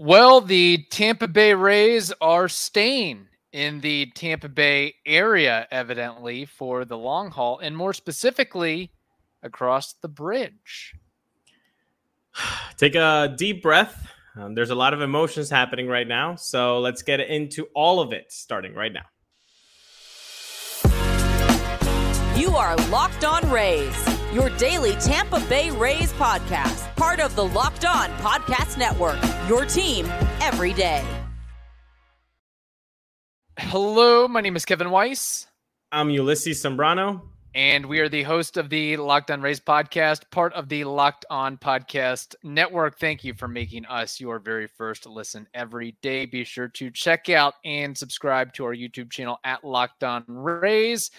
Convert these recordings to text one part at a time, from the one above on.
Well, the Tampa Bay Rays are staying in the Tampa Bay area, evidently, for the long haul, and more specifically, across the bridge. Take a deep breath. Um, there's a lot of emotions happening right now. So let's get into all of it starting right now. You are Locked On Rays, your daily Tampa Bay Rays podcast, part of the Locked On Podcast Network, your team every day. Hello, my name is Kevin Weiss. I'm Ulises Sambrano. And we are the host of the Locked On Rays podcast, part of the Locked On Podcast Network. Thank you for making us your very first listen every day. Be sure to check out and subscribe to our YouTube channel at Locked On Rays.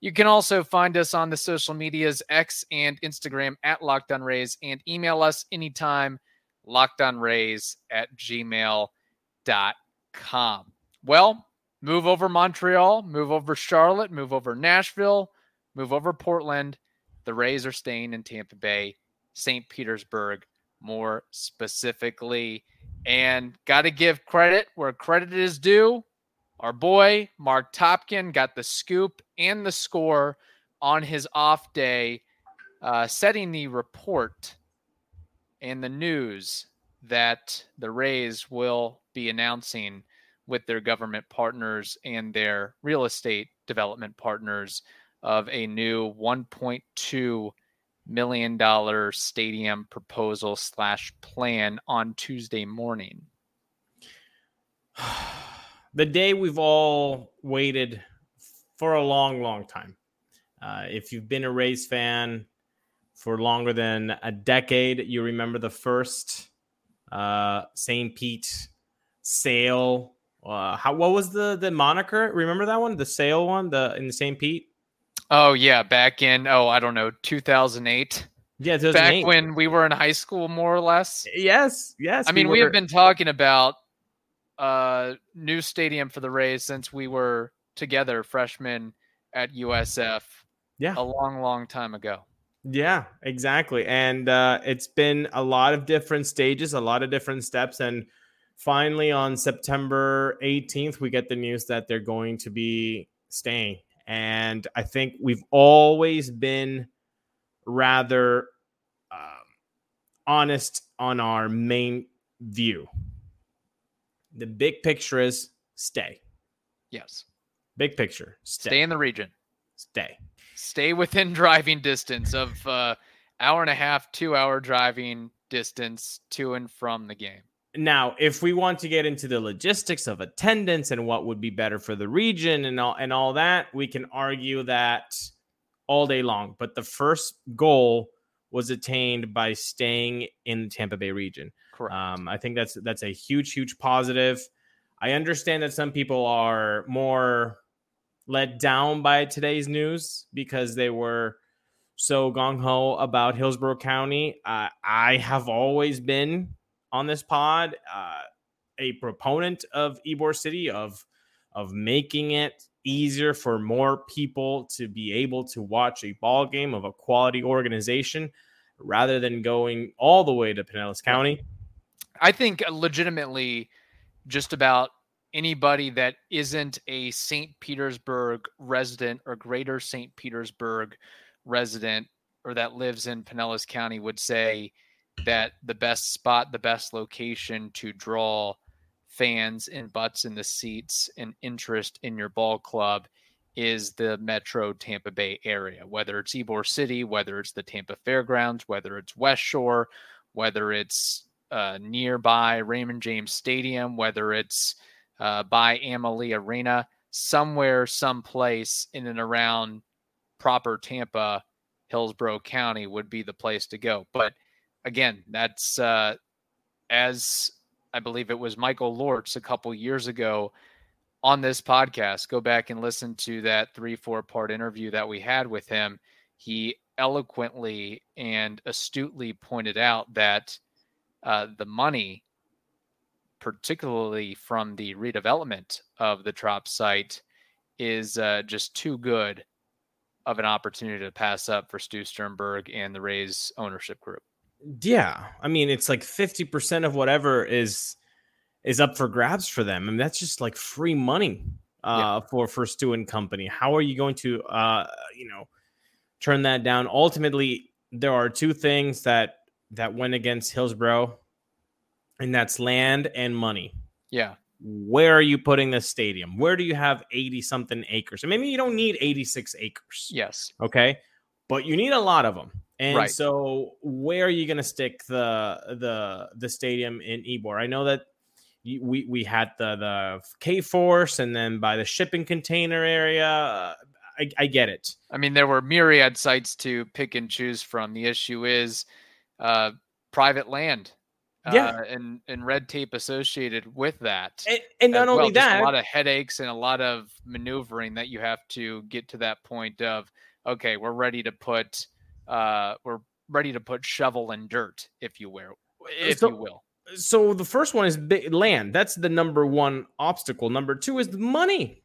You can also find us on the social medias X and Instagram at Locked On Rays and email us anytime, lockedonrays at gmail.com. Well, move over Montreal, move over Charlotte, move over Nashville, move over Portland. The Rays are staying in Tampa Bay, St. Petersburg, more specifically. And got to give credit where credit is due. Our boy, Marc Topkin, got the scoop and the score on his off day, uh, setting the report and the news that the Rays will be announcing with their government partners and their real estate development partners of a new 1.2 million dollar stadium proposal slash plan on Tuesday morning. the day we've all waited for a long, long time. Uh, if you've been a Rays fan for longer than a decade, you remember the first uh, St. Pete sale. Uh, how what was the the moniker? Remember that one, the sale one, the in the St. Pete. Oh yeah, back in oh I don't know 2008. Yeah, back when we were in high school, more or less. Yes, yes. I mean, we, we have been talking about uh new stadium for the Rays since we were together freshmen at USF. Yeah. A long, long time ago. Yeah, exactly. And uh, it's been a lot of different stages, a lot of different steps. And finally, on September 18th, we get the news that they're going to be staying. And I think we've always been rather um, honest on our main view. The big picture is stay. Yes. Big picture. Stay, stay in the region. Stay. Stay within driving distance of uh, hour and a half, two hour driving distance to and from the game. Now, if we want to get into the logistics of attendance and what would be better for the region and all and all that, we can argue that all day long. But the first goal was attained by staying in the Tampa Bay region. Correct. Um, I think that's that's a huge, huge positive. I understand that some people are more let down by today's news because they were so gung ho about Hillsborough County. Uh, I have always been on this pod uh, a proponent of Ybor City of of making it easier for more people to be able to watch a ball game of a quality organization rather than going all the way to Pinellas County. I think uh, legitimately just about anybody that isn't a St. Petersburg resident or greater St. Petersburg resident or that lives in Pinellas County would say that the best spot, the best location to draw fans and butts in the seats and interest in your ball club is the metro Tampa Bay area, whether it's Ybor City, whether it's the Tampa Fairgrounds, whether it's West Shore, whether it's uh, nearby Raymond James Stadium, whether it's uh, by Amalie Arena, somewhere, someplace in and around proper Tampa, Hillsborough County would be the place to go. But again, that's uh, as I believe it was Michael Lortz a couple years ago on this podcast. Go back and listen to that three, four part interview that we had with him. He eloquently and astutely pointed out that uh, the money particularly from the redevelopment of the Trop site, is uh, just too good of an opportunity to pass up for Stu Sternberg and the Rays ownership group. Yeah, I mean it's like fifty percent of whatever is is up for grabs for them. I mean, that's just like free money uh, yeah. for for Stu and company. How are you going to, uh, you know, turn that down? Ultimately, there are two things that that went against Hillsborough, and that's land and money. Yeah. Where are you putting this stadium? Where do you have 80 something acres? And maybe you don't need 86 acres. Yes. Okay. But you need a lot of them. And right. so where are you going to stick the the the stadium in Ybor? I know that we we had the the K Force and then by the shipping container area. Uh, I, I, get it. I mean, there were myriad sites to pick and choose from. The issue is uh, private land. Yeah, uh, and and red tape associated with that, and, and not only that, a lot of headaches and a lot of maneuvering that you have to get to that point of okay, we're ready to put uh, we're ready to put shovel and dirt, if you will, if so, you will. So the first one is land. That's the number one obstacle. Number two is the money.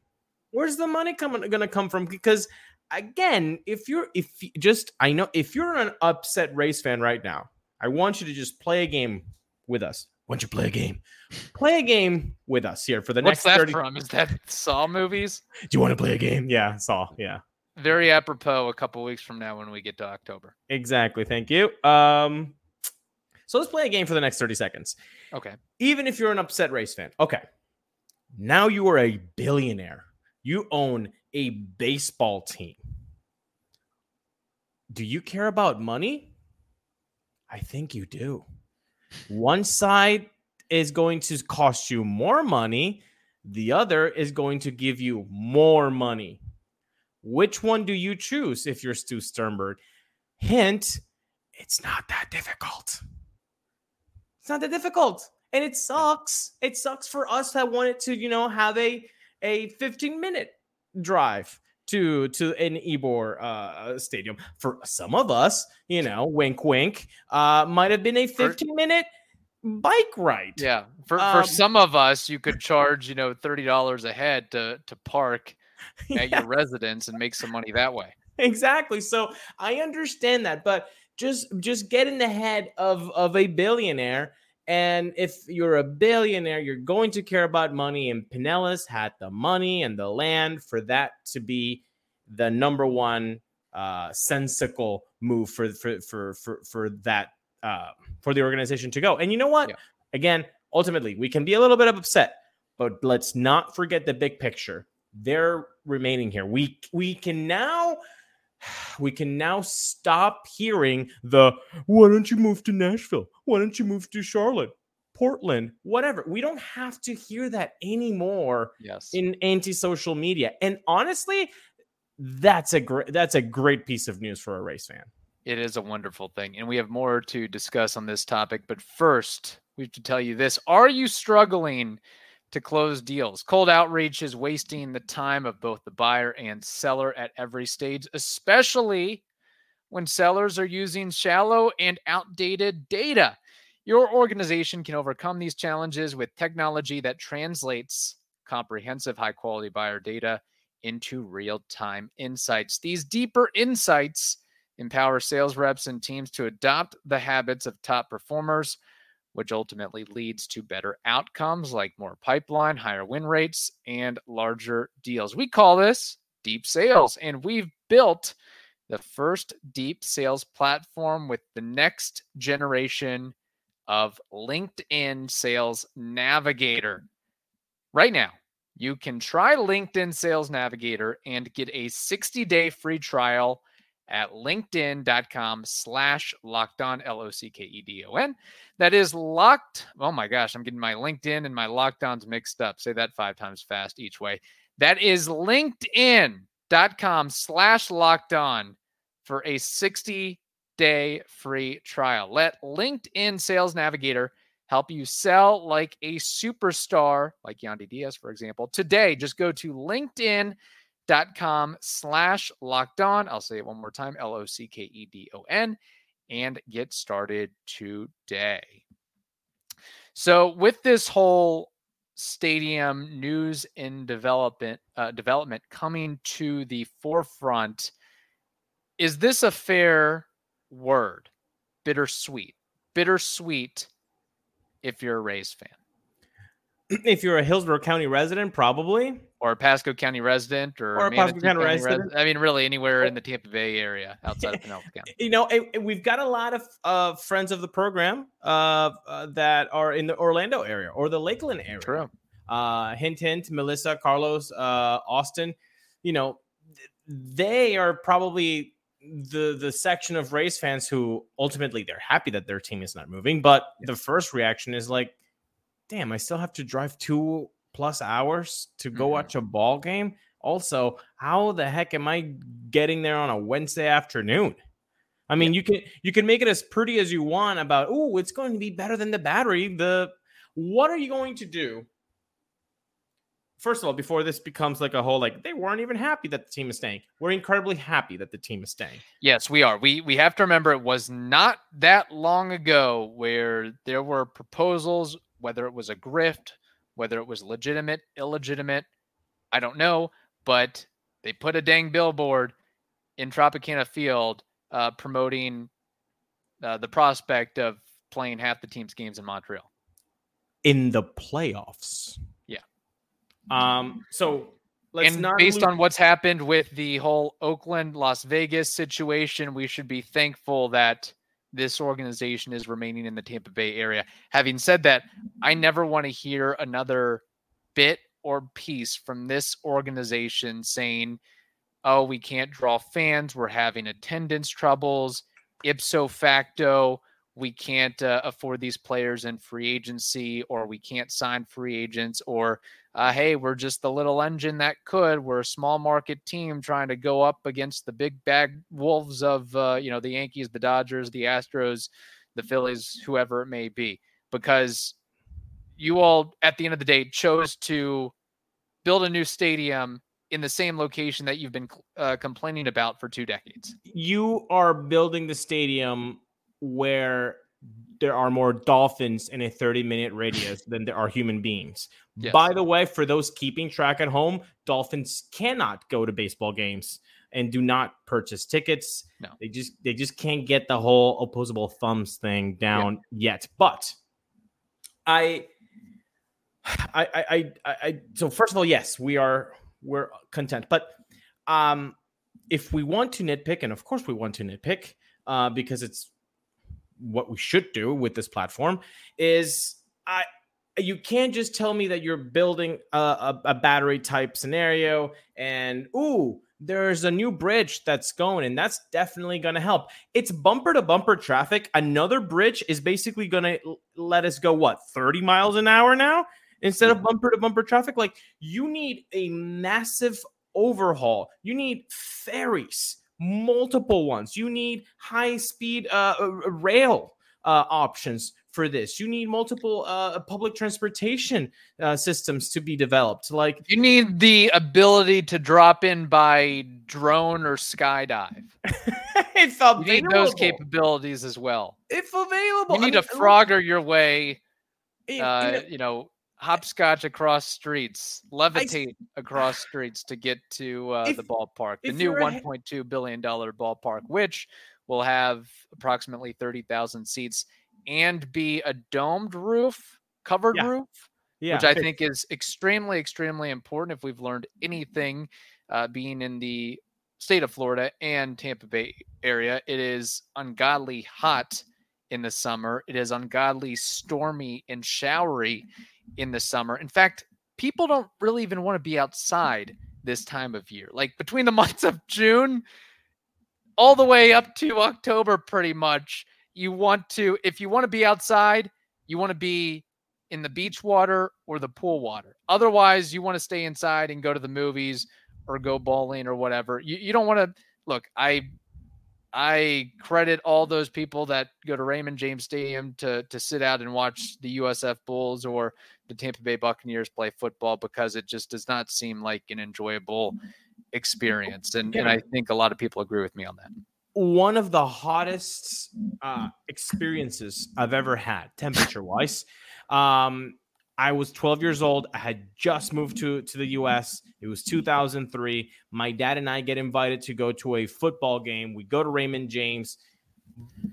Where's the money coming going to come from? Because again, if you're if you just I know if you're an upset Rays fan right now, I want you to just play a game with us. Why don't you play a game? Play a game with us here for the What's next that 30 from? Is that Saw movies? Do you want to play a game? Yeah, Saw. Yeah very apropos a couple weeks from now when we get to October. Exactly. Thank you. Um, so let's play a game for the next 30 seconds. Okay. Even if you're an upset Rays fan. Okay. Now you are a billionaire. You own a baseball team. Do you care about money? I think you do. One side is going to cost you more money, the other is going to give you more money. Which one do you choose if you're Stu Sternberg? Hint, it's not that difficult. It's not that difficult. And it sucks. It sucks for us that wanted to, you know, have a a 15 minute drive to to an Ybor uh, stadium. For some of us, you know, wink wink, uh, might have been a 15 minute bike ride. Yeah. For um, for some of us, you could charge, you know, $30 a head to to park at yeah. your residence and make some money that way. Exactly. So I understand that, but just just get in the head of of a billionaire. And if you're a billionaire, you're going to care about money. And Pinellas had the money and the land for that to be the number one uh, sensical move for for for for, for that uh, for the organization to go. And you know what? Yeah. Again, ultimately, we can be a little bit upset, but let's not forget the big picture they're remaining here. We we can now we can now stop hearing the why don't you move to Nashville? Why don't you move to Charlotte? Portland, whatever. We don't have to hear that anymore yes. in anti-social media. And honestly, that's a great that's a great piece of news for a Rays fan. It is a wonderful thing. And we have more to discuss on this topic, but first, we have to tell you this. Are you struggling to close deals. Cold outreach is wasting the time of both the buyer and seller at every stage, especially when sellers are using shallow and outdated data. Your organization can overcome these challenges with technology that translates comprehensive, high quality buyer data into real time insights. These deeper insights empower sales reps and teams to adopt the habits of top performers which ultimately leads to better outcomes like more pipeline, higher win rates, and larger deals. We call this deep sales, and we've built the first deep sales platform with the next generation of LinkedIn Sales Navigator. Right now, you can try LinkedIn Sales Navigator and get a 60 day free trial at linkedin.com slash locked on, L O C K E D O N. That is locked. Oh my gosh, I'm getting my LinkedIn and my lockdowns mixed up. Say that five times fast each way. That is linkedin.com slash locked on for a 60 day free trial. Let LinkedIn Sales Navigator help you sell like a superstar, like Yandy Diaz, for example. Today, just go to LinkedIn dot com slash locked on. I'll say it one more time L O C K E D O N and get started today. So, with this whole stadium news and development uh, development coming to the forefront, is this a fair word? Bittersweet. Bittersweet if you're a Rays fan. if you're a Hillsborough County resident, probably. Or a Pasco County resident, or, Or a Pasco County resident. I mean, really anywhere in the Tampa Bay area outside of Pinellas County. You know, it- it- we've got a lot of uh, friends of the program uh, uh, that are in the Orlando area or the Lakeland area. True. uh, hint, hint, Melissa, Carlos, uh, Austin, you know, th- they are probably the the section of Rays fans who ultimately they're happy that their team is not moving, but the first reaction is like, damn, I still have to drive two plus hours to go Mhm. watch a ball game. Also, how the heck am I getting there on a Wednesday afternoon? I mean, you can you can make it as pretty as you want about, oh, it's going to be better than the battery. The what are you going to do first of all, before this becomes like a whole like they weren't even happy that the team is staying. We're incredibly happy that the team is staying. Yes, we are. We we have to remember it was not that long ago where there were proposals, whether it was a grift, whether it was legitimate, illegitimate, I don't know, but they put a dang billboard in Tropicana Field uh, promoting uh, the prospect of playing half the team's games in Montreal. In the playoffs. Yeah. Um, so let's and not based lose- on what's happened with the whole Oakland Las Vegas situation, we should be thankful that this organization is remaining in the Tampa Bay area. Having said that, I never want to hear another bit or piece from this organization saying, oh, we can't draw fans, we're having attendance troubles, ipso facto, we can't uh, afford these players in free agency, or we can't sign free agents, or uh, hey, we're just the little engine that could. We're a small market team trying to go up against the big bag wolves of uh, you know the Yankees, the Dodgers, the Astros, the Phillies, whoever it may be. Because you all, at the end of the day, chose to build a new stadium in the same location that you've been uh, complaining about for two decades. you are building the stadium where there are more dolphins in a 30 minute radius than there are human beings. Yes. By the way, for those keeping track at home, dolphins cannot go to baseball games and do not purchase tickets. No. They just they just can't get the whole opposable thumbs thing down yet. But I I I I, I I so first of all, yes, we are we're content. But um if we want to nitpick, and of course we want to nitpick, uh, because it's what we should do with this platform, is I you can't just tell me that you're building a, a, a battery type scenario and ooh there's a new bridge that's going and that's definitely going to help. It's bumper to bumper traffic. Another bridge is basically going to let us go what 30 miles an hour now instead of mm-hmm. bumper to bumper traffic? Like you need a massive overhaul. You need ferries multiple ones you need high speed uh, uh, rail uh, options for this. You need multiple uh, public transportation uh, systems to be developed. Like You need the ability to drop in by drone or skydive. if You available, need those capabilities as well. if available, You I need to Frogger your way, uh, you know, hopscotch across streets, levitate across streets to get to uh, If- the ballpark, the new you're a he- 1.2 billion dollar ballpark, which will have approximately 30,000 seats and be a domed roof, covered Yeah. roof, yeah, which I think is extremely, extremely important if we've learned anything uh, being in the state of Florida and Tampa Bay area. It is ungodly hot in the summer. It is ungodly stormy and showery in the summer. In fact, people don't really even want to be outside this time of year. Like between the months of June all the way up to October, pretty much, you want to, if you want to be outside, you want to be in the beach water or the pool water. Otherwise, you want to stay inside and go to the movies or go bowling or whatever. You, you don't want to look. I I credit all those people that go to Raymond James Stadium to to sit out and watch the USF Bulls or the Tampa Bay Buccaneers play football because it just does not seem like an enjoyable experience. And and I think a lot of people agree with me on that. one of the hottest uh, experiences I've ever had, temperature wise. Um, I was 12 years old. I had just moved to, to the US. It was 2003. My dad and I get invited to go to a football game. We go to Raymond James.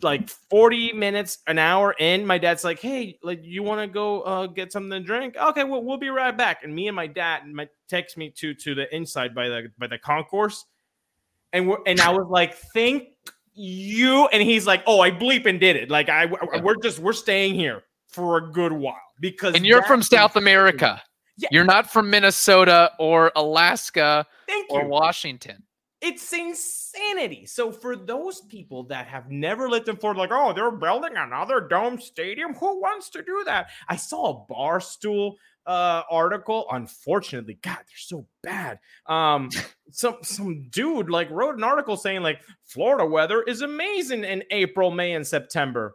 like 40 minutes, an hour in, my dad's like, Hey, like you want to go uh, get something to drink? Okay, well, we'll be right back. And me and my dad my text me to to the inside by the by the concourse. And we're and I was like, thank you. And he's like, Oh, I bleep and did it. Like I we're just we're staying here for a good while because And you're from South America. Yeah. You're not from Minnesota or Alaska or. Washington. It's insanity. So for those people that have never lived in Florida, like, oh, they're building another dome stadium. Who wants to do that? I saw a barstool uh, article. Unfortunately, God, they're so bad. Um, some some dude like wrote an article saying like Florida weather is amazing in April, May, and September.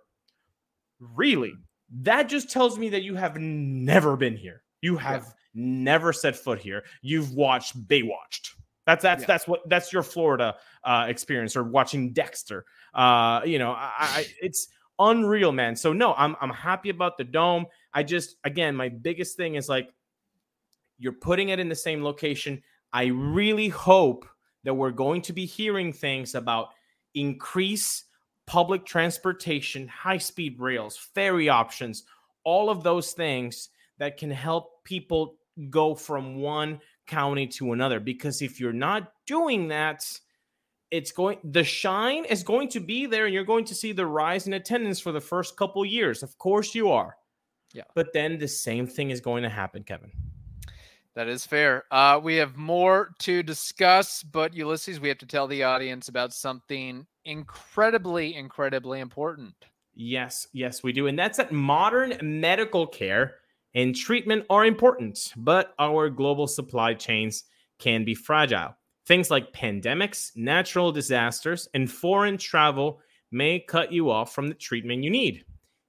Really, that just tells me that you have never been here. You have yeah. never set foot here. You've watched Baywatched. That's that's yeah. that's what that's your Florida uh, experience or watching Dexter. Uh, you know, I, I, it's unreal, man. So no, I'm I'm happy about the dome. I just again, my biggest thing is like you're putting it in the same location. I really hope that we're going to be hearing things about increase public transportation, high speed rails, ferry options, all of those things that can help people go from one county to another. Because if you're not doing that it's going the shine is going to be there and you're going to see the rise in attendance for the first couple years. Of course you are. Yeah. But then the same thing is going to happen kevin. That is fair. Uh, we have more to discuss but ulysses we have to tell the audience about something incredibly incredibly important yes yes we do and that's that modern medical care and treatment are important, but our global supply chains can be fragile. Things like pandemics, natural disasters, and foreign travel may cut you off from the treatment you need.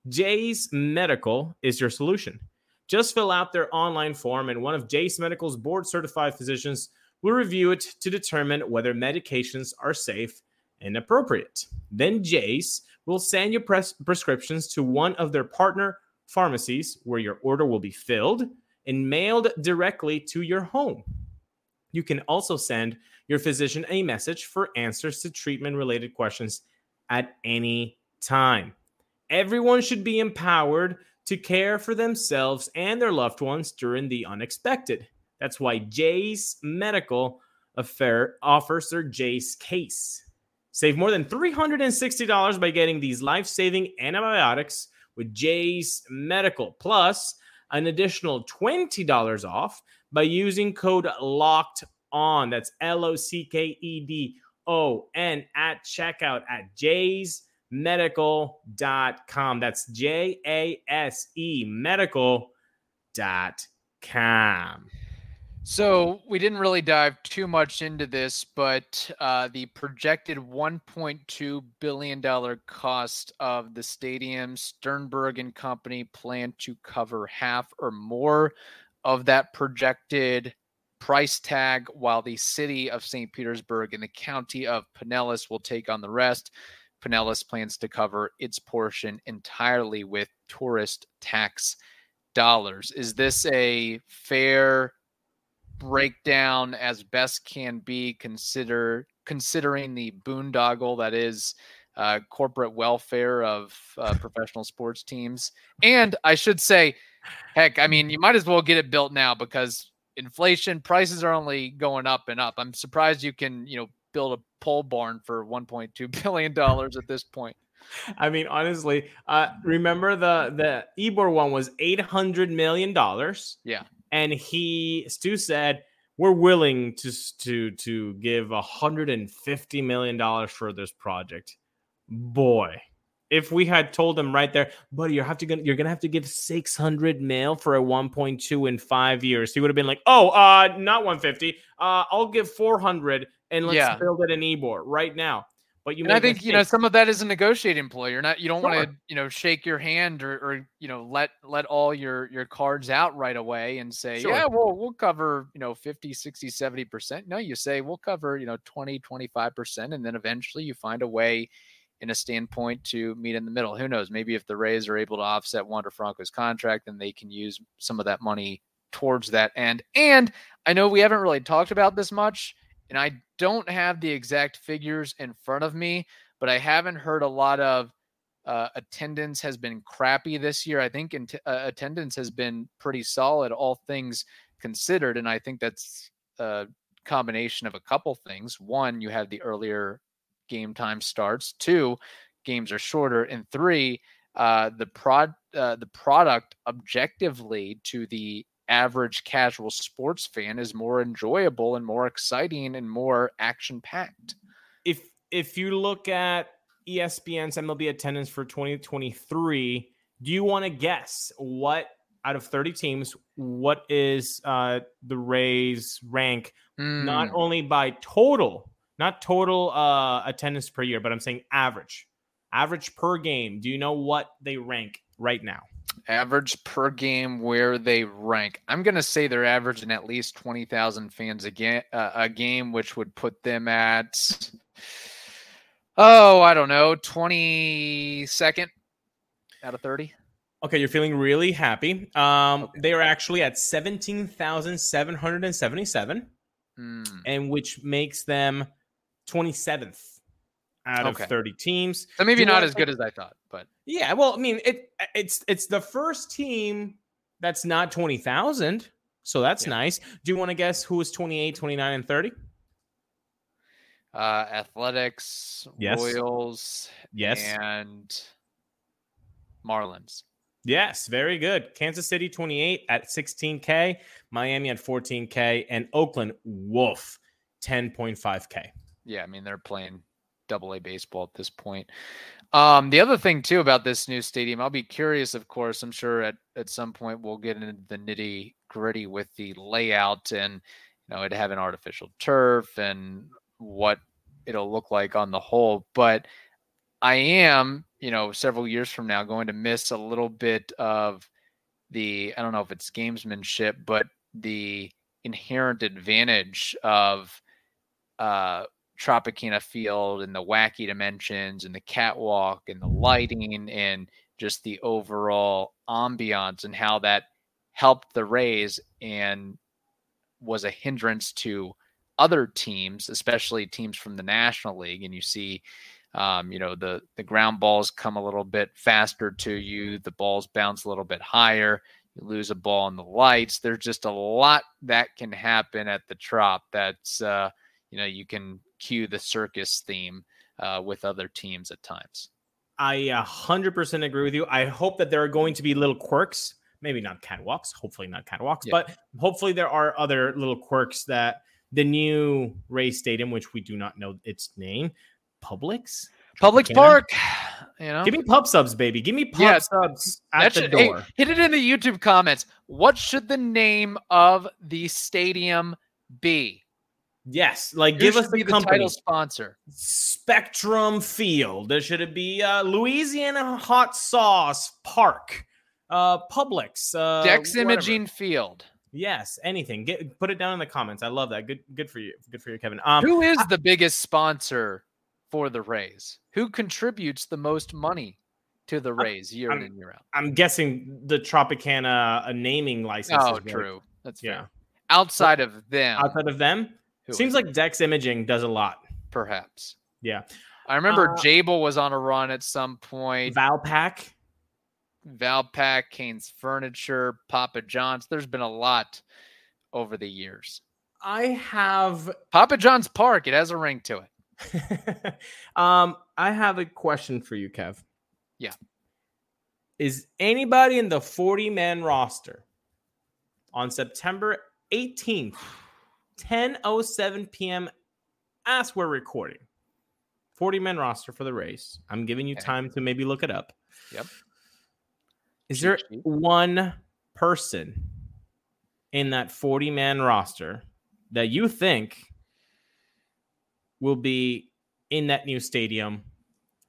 Jase Medical is your solution. Just fill out their online form, and one of Jase Medical's board certified physicians will review it to determine whether medications are safe and appropriate. Then Jase will send your pres- prescriptions to one of their partner pharmacies where your order will be filled and mailed directly to your home. You can also send your physician a message for answers to treatment related questions at any time. Everyone should be empowered to care for themselves and their loved ones during the unexpected. That's why Jase Medical Affair offers their Jase case. Save more than $360 by getting these life saving antibiotics with Jase Medical, plus an additional $20 off by using code LOCKED on. That's L O C K E D O N at checkout at jasemedical.com. That's J A S E medical.com. So we didn't really dive too much into this, but uh, the projected 1.2 billion dollar cost of the stadium, Sternberg and Company plan to cover half or more of that projected price tag, while the city of St. Petersburg and the county of Pinellas will take on the rest. Pinellas plans to cover its portion entirely with tourist tax dollars. Is this a fair? Breakdown as best can be consider considering the boondoggle that is uh, corporate welfare of uh, professional sports teams. And I should say, heck, I mean, you might as well get it built now because inflation prices are only going up and up. I'm surprised you can, you know, build a pole barn for 1.2 billion dollars at this point. I mean, honestly, uh, remember the the Ybor one was 800 million dollars. Yeah and he Stu said we're willing to to to give 150 million dollars for this project. Boy, if we had told him right there, buddy, you're have to you're gonna have to give 600 mil for a 1.2 in five years. He would have been like, oh, uh, not 150. Uh, I'll give 400 and let's yeah. build it in Ybor right now. But you, I think you know some of that is a negotiating ploy. You're not, you don't sure. want to, you know, shake your hand or, or, you know, let let all your your cards out right away and say, sure. yeah, well, we'll cover, you know, 50, 60, 70 percent. No, you say we'll cover, you know, 20, 25 percent, and then eventually you find a way in a standpoint to meet in the middle. Who knows? Maybe if the Rays are able to offset Wander Franco's contract, then they can use some of that money towards that end. And I know we haven't really talked about this much and I don't have the exact figures in front of me, but I haven't heard a lot of uh, attendance has been crappy this year. I think in uh, attendance has been pretty solid, all things considered, and I think that's a combination of a couple things. One, you have the earlier game time starts. Two, games are shorter, and three, uh, the prod uh, the product objectively to the average casual sports fan is more enjoyable and more exciting and more action packed. If if you look at ESPN's MLB attendance for 2023, do you want to guess what out of 30 teams, what is uh, the Rays rank mm. not hmm. only by total, not total uh, attendance per year, but I'm saying average, average per game. Do you know what they rank right now? Average per game where they rank. I'm going to say they're averaging at least 20,000 fans a, game, uh, a game, which would put them at, oh, I don't know, 22nd out of 30. Okay, you're feeling really happy. Um, okay. They are actually at 17,777, mm. and which makes them 27th out okay. of 30 teams. So maybe not as good as I thought, but yeah. Well, I mean, it it's it's the first team that's not 20,000, so that's yeah. nice. Do you want to guess who is 28, 29, and 30? Uh, Athletics, yes. Royals, yes, and Marlins. Yes, very good. Kansas City 28 at 16K, Miami at 14K, and Oakland, Wolf, 10.5K. Yeah, I mean, they're playing double A baseball at this point. Um, the other thing too about this new stadium, I'll be curious, of course. I'm sure at, at some point we'll get into the nitty gritty with the layout and you know it have an artificial turf and what it'll look like on the whole. But I am, you know, several years from now going to miss a little bit of the I don't know if it's gamesmanship, but the inherent advantage of uh Tropicana Field and the wacky dimensions and the catwalk and the lighting and just the overall ambiance and how that helped the Rays and was a hindrance to other teams, especially teams from the National League. And you see, um, you know, the the ground balls come a little bit faster to you, the balls bounce a little bit higher. You lose a ball in the lights. There's just a lot that can happen at the Trop. That's uh, you know, you can cue the circus theme uh, with other teams at times. I 100% agree with you. I hope that there are going to be little quirks, maybe not catwalks, hopefully not catwalks, yeah. but hopefully there are other little quirks that the new Ray Stadium, which we do not know its name, Publix, Publix Park. You know, give me pub subs, baby. Give me pub yeah, subs at the should, door. Hey, hit it in the YouTube comments. What should the name of the stadium be? Yes, like give us the, title sponsor. Spectrum Field. There should it be uh, Louisiana Hot Sauce Park, uh, Publix, uh, Dex whatever. Imaging Field. Yes, anything. Get put it down in the comments. I love that. Good, good for you. Good for you, Kevin. Um, Who is I, the biggest sponsor for the Rays? Who contributes the most money to the Rays year I'm, in and year out? I'm guessing the Tropicana uh, naming license. Oh, true. That's fair. yeah. Outside of them, outside of them, who Seems like Dex Imaging does a lot. Perhaps. Yeah. I remember uh, Jabil was on a run at some point. Valpak. Valpak, Kane's Furniture, Papa John's. There's been a lot over the years. I have Papa John's Park. It has a ring to it. um, I have a question for you, Kev. Yeah. Is anybody in the 40 man roster on September 18th 10:07 p.m. as we're recording. 40 man roster for the Rays. I'm giving you time to maybe look it up. Yep. Is there one person in that 40 man roster that you think will be in that new stadium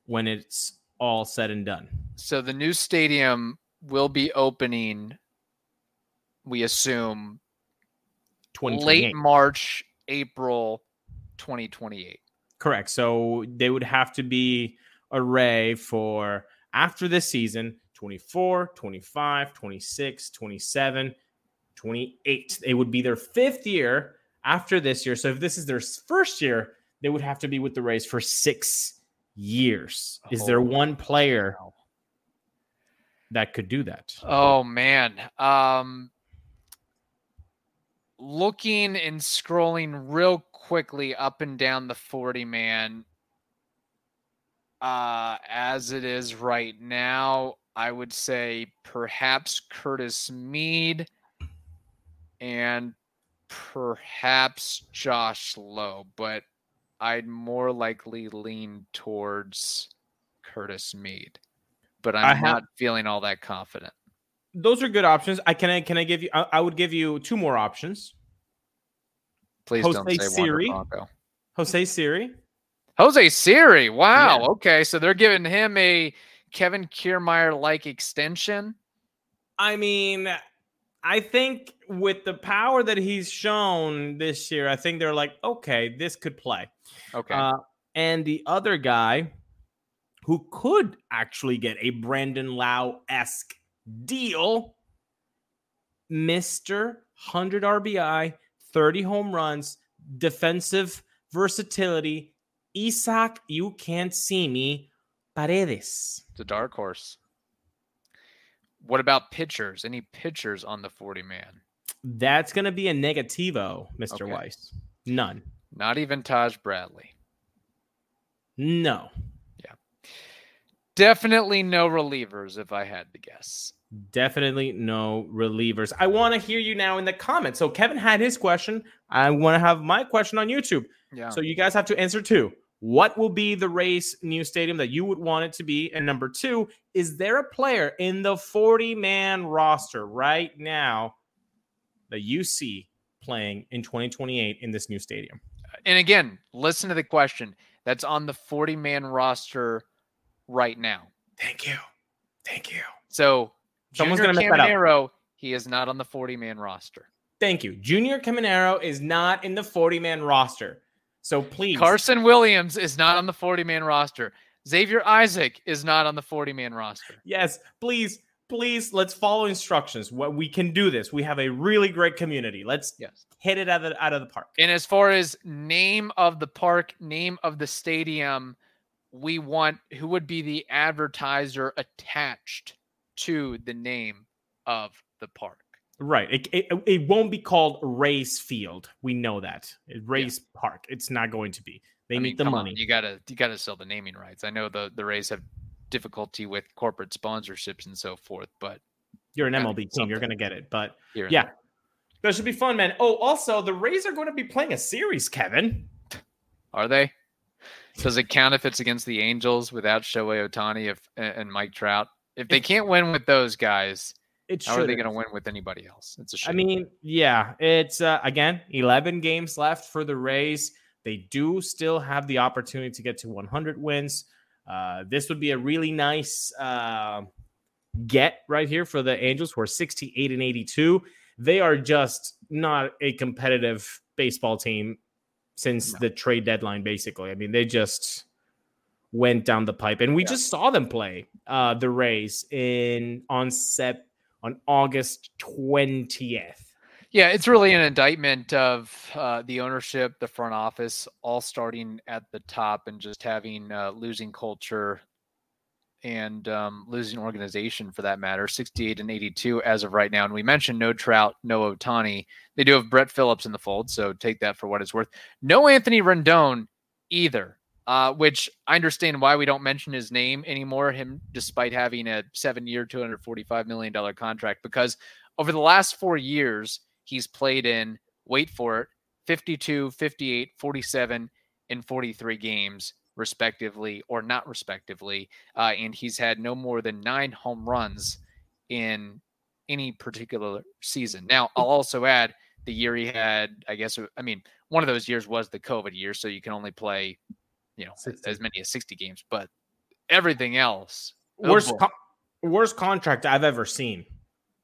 when it's all said and done? So the new stadium will be opening, we assume, late March, April 2028. Correct. So they would have to be array for after this season 24, 25, 26, 27, 28. It would be their fifth year after this year. So if this is their first year, they would have to be with the Rays for six years. Is there one player that could do that? Oh man. Um looking and scrolling real quickly up and down the 40 man uh as it is right now, I would say perhaps Curtis Mead and perhaps Josh Lowe, but I'd more likely lean towards Curtis Mead. But I'm have- not feeling all that confident. Those are good options. I can I can I give you I, I would give you two more options. Please Jose don't say Siri. Jose Siri. Jose Siri. Wow. Yeah. Okay. So they're giving him a Kevin Kiermaier like extension. I mean, I think with the power that he's shown this year, I think they're like, okay, this could play. Okay. Uh, and the other guy who could actually get a Brandon Lowe esque deal, Mr. 100 RBI, 30 home runs, defensive versatility. Isaac, you can't see me. Paredes. it's a dark horse. What about pitchers? Any pitchers on the 40 man? That's going to be a negativo, Mr. Okay. Weiss. None. Not even Taj Bradley. No. Definitely no relievers, if I had to guess. Definitely no relievers. I want to hear you now in the comments. So Kevin had his question. I want to have my question on YouTube. Yeah. So you guys have to answer too. What will be the Rays new stadium that you would want it to be? And number two, is there a player in the 40 man roster right now that you see playing in 2028 in this new stadium? and again, listen to the question. That's on the 40 man roster right now. Thank you. Thank you. So Someone's Junior gonna make that up. Caminero, he is not on the 40 man roster. Thank you. Junior Caminero is not in the 40 man roster. So please. Carson Williams is not on the 40 man roster. Xavier Isaac is not on the 40 man roster. Yes, please, please, let's follow instructions. What we can do this. We have a really great community. Let's Yes. hit it out of the, out of the park. And as far as name of the park, name of the stadium, we want who would be the advertiser attached to the name of the park. Right. It, it, it won't be called Rays Field. We know that. Rays Park. It's not going to be. They I need mean, the come on, money. You gotta you gotta sell the naming rights. I know the the Rays have difficulty with corporate sponsorships and so forth, but You're an MLB team. You're to get it. But here yeah, that should be fun, man. Oh, also, the Rays are going to be playing a series, Kevin. are they? Does it count if it's against the Angels without Shohei Ohtani if and Mike Trout? If they can't win with those guys, It how are they going to win with anybody else? It's a shame. I mean, yeah, it's uh, again 11 games left for the Rays. They do still have the opportunity to get to 100 wins. Uh, this would be a really nice uh, get right here for the Angels, who are 68 and 82. They are just not a competitive baseball team since No. the trade deadline, basically. I mean, they just went down the pipe, and we Yeah. just saw them play uh, the Rays in on Sep on August 20th. Yeah, it's really an indictment of uh, the ownership, the front office, all starting at the top and just having uh, losing culture and um, losing organization for that matter. 68 and 82 as of right now. And we mentioned no Trout, no Ohtani. They do have Brett Phillips in the fold, so take that for what it's worth. No Anthony Rendon either, uh, which I understand why we don't mention his name anymore, him despite having a seven year, $245 million contract, because over the last four years, he's played in, wait for it, 52, 58, 47, and 43 games, respectively, or not respectively. Uh, and he's had no more than nine home runs in any particular season. Now, I'll also add the year he had, I guess, I mean, one of those years was the COVID year, so you can only play, you know, 60. as many as 60 games, but everything else. oh Worst, co- worst contract I've ever seen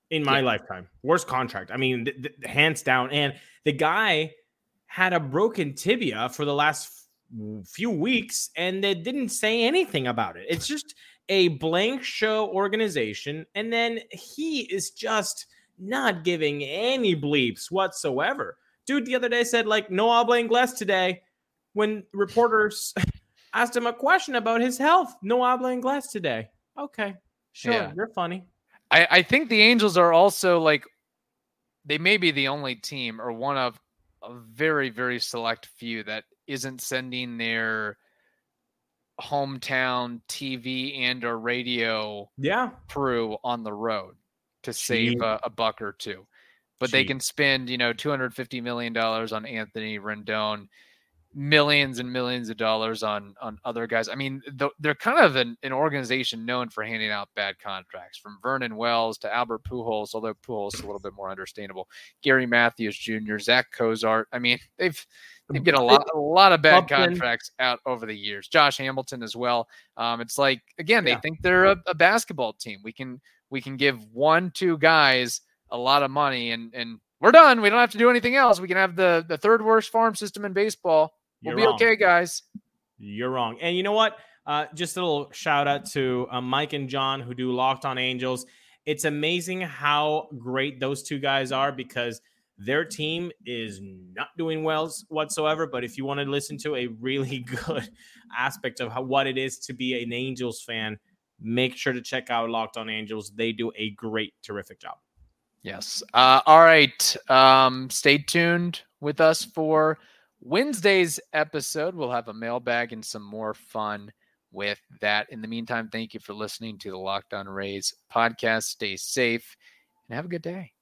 in my Yeah. lifetime. Worst contract. I mean, th- th- hands down. And the guy had a broken tibia for the last few weeks, and they didn't say anything about it. It's just a blank show organization, and then he is just not giving any bleeps whatsoever. Dude, the other day said like no habla inglés today when reporters Asked him a question about his health. No habla inglés today. Okay, sure, Yeah. you're funny. I, I think the Angels are also like they may be the only team or one of a very, very select few that isn't sending their hometown TV and or radio Yeah, crew on the road to save a, a buck or two. But they can spend, you know, $250 million on Anthony Rendon, millions and millions of dollars on on other guys. I mean, th- they're kind of an, an organization known for handing out bad contracts, from Vernon Wells to Albert Pujols, although Pujols is a little bit more understandable. Gary Matthews Jr., Zach Cozart. I mean, they've they've get a lot a lot of bad Upton. contracts out over the years. Josh Hamilton as well. Um, it's like again, they Yeah. think they're a, a basketball team. We can we can give one two guys a lot of money and and we're done. We don't have to do anything else. We can have the the third worst farm system in baseball. We'll You're be wrong. okay, guys. You're wrong. And you know what? Uh, just a little shout out to uh, Mike and John who do Locked On Angels. It's amazing how great those two guys are because their team is not doing well whatsoever. But if you want to listen to a really good aspect of how, what it is to be an Angels fan, make sure to check out Locked On Angels. They do a great, terrific job. Yes. Uh, all right. Um, stay tuned with us for Wednesday's episode. We'll have a mailbag and some more fun with that. In the meantime, thank you for listening to the Locked On Rays podcast. Stay safe and have a good day.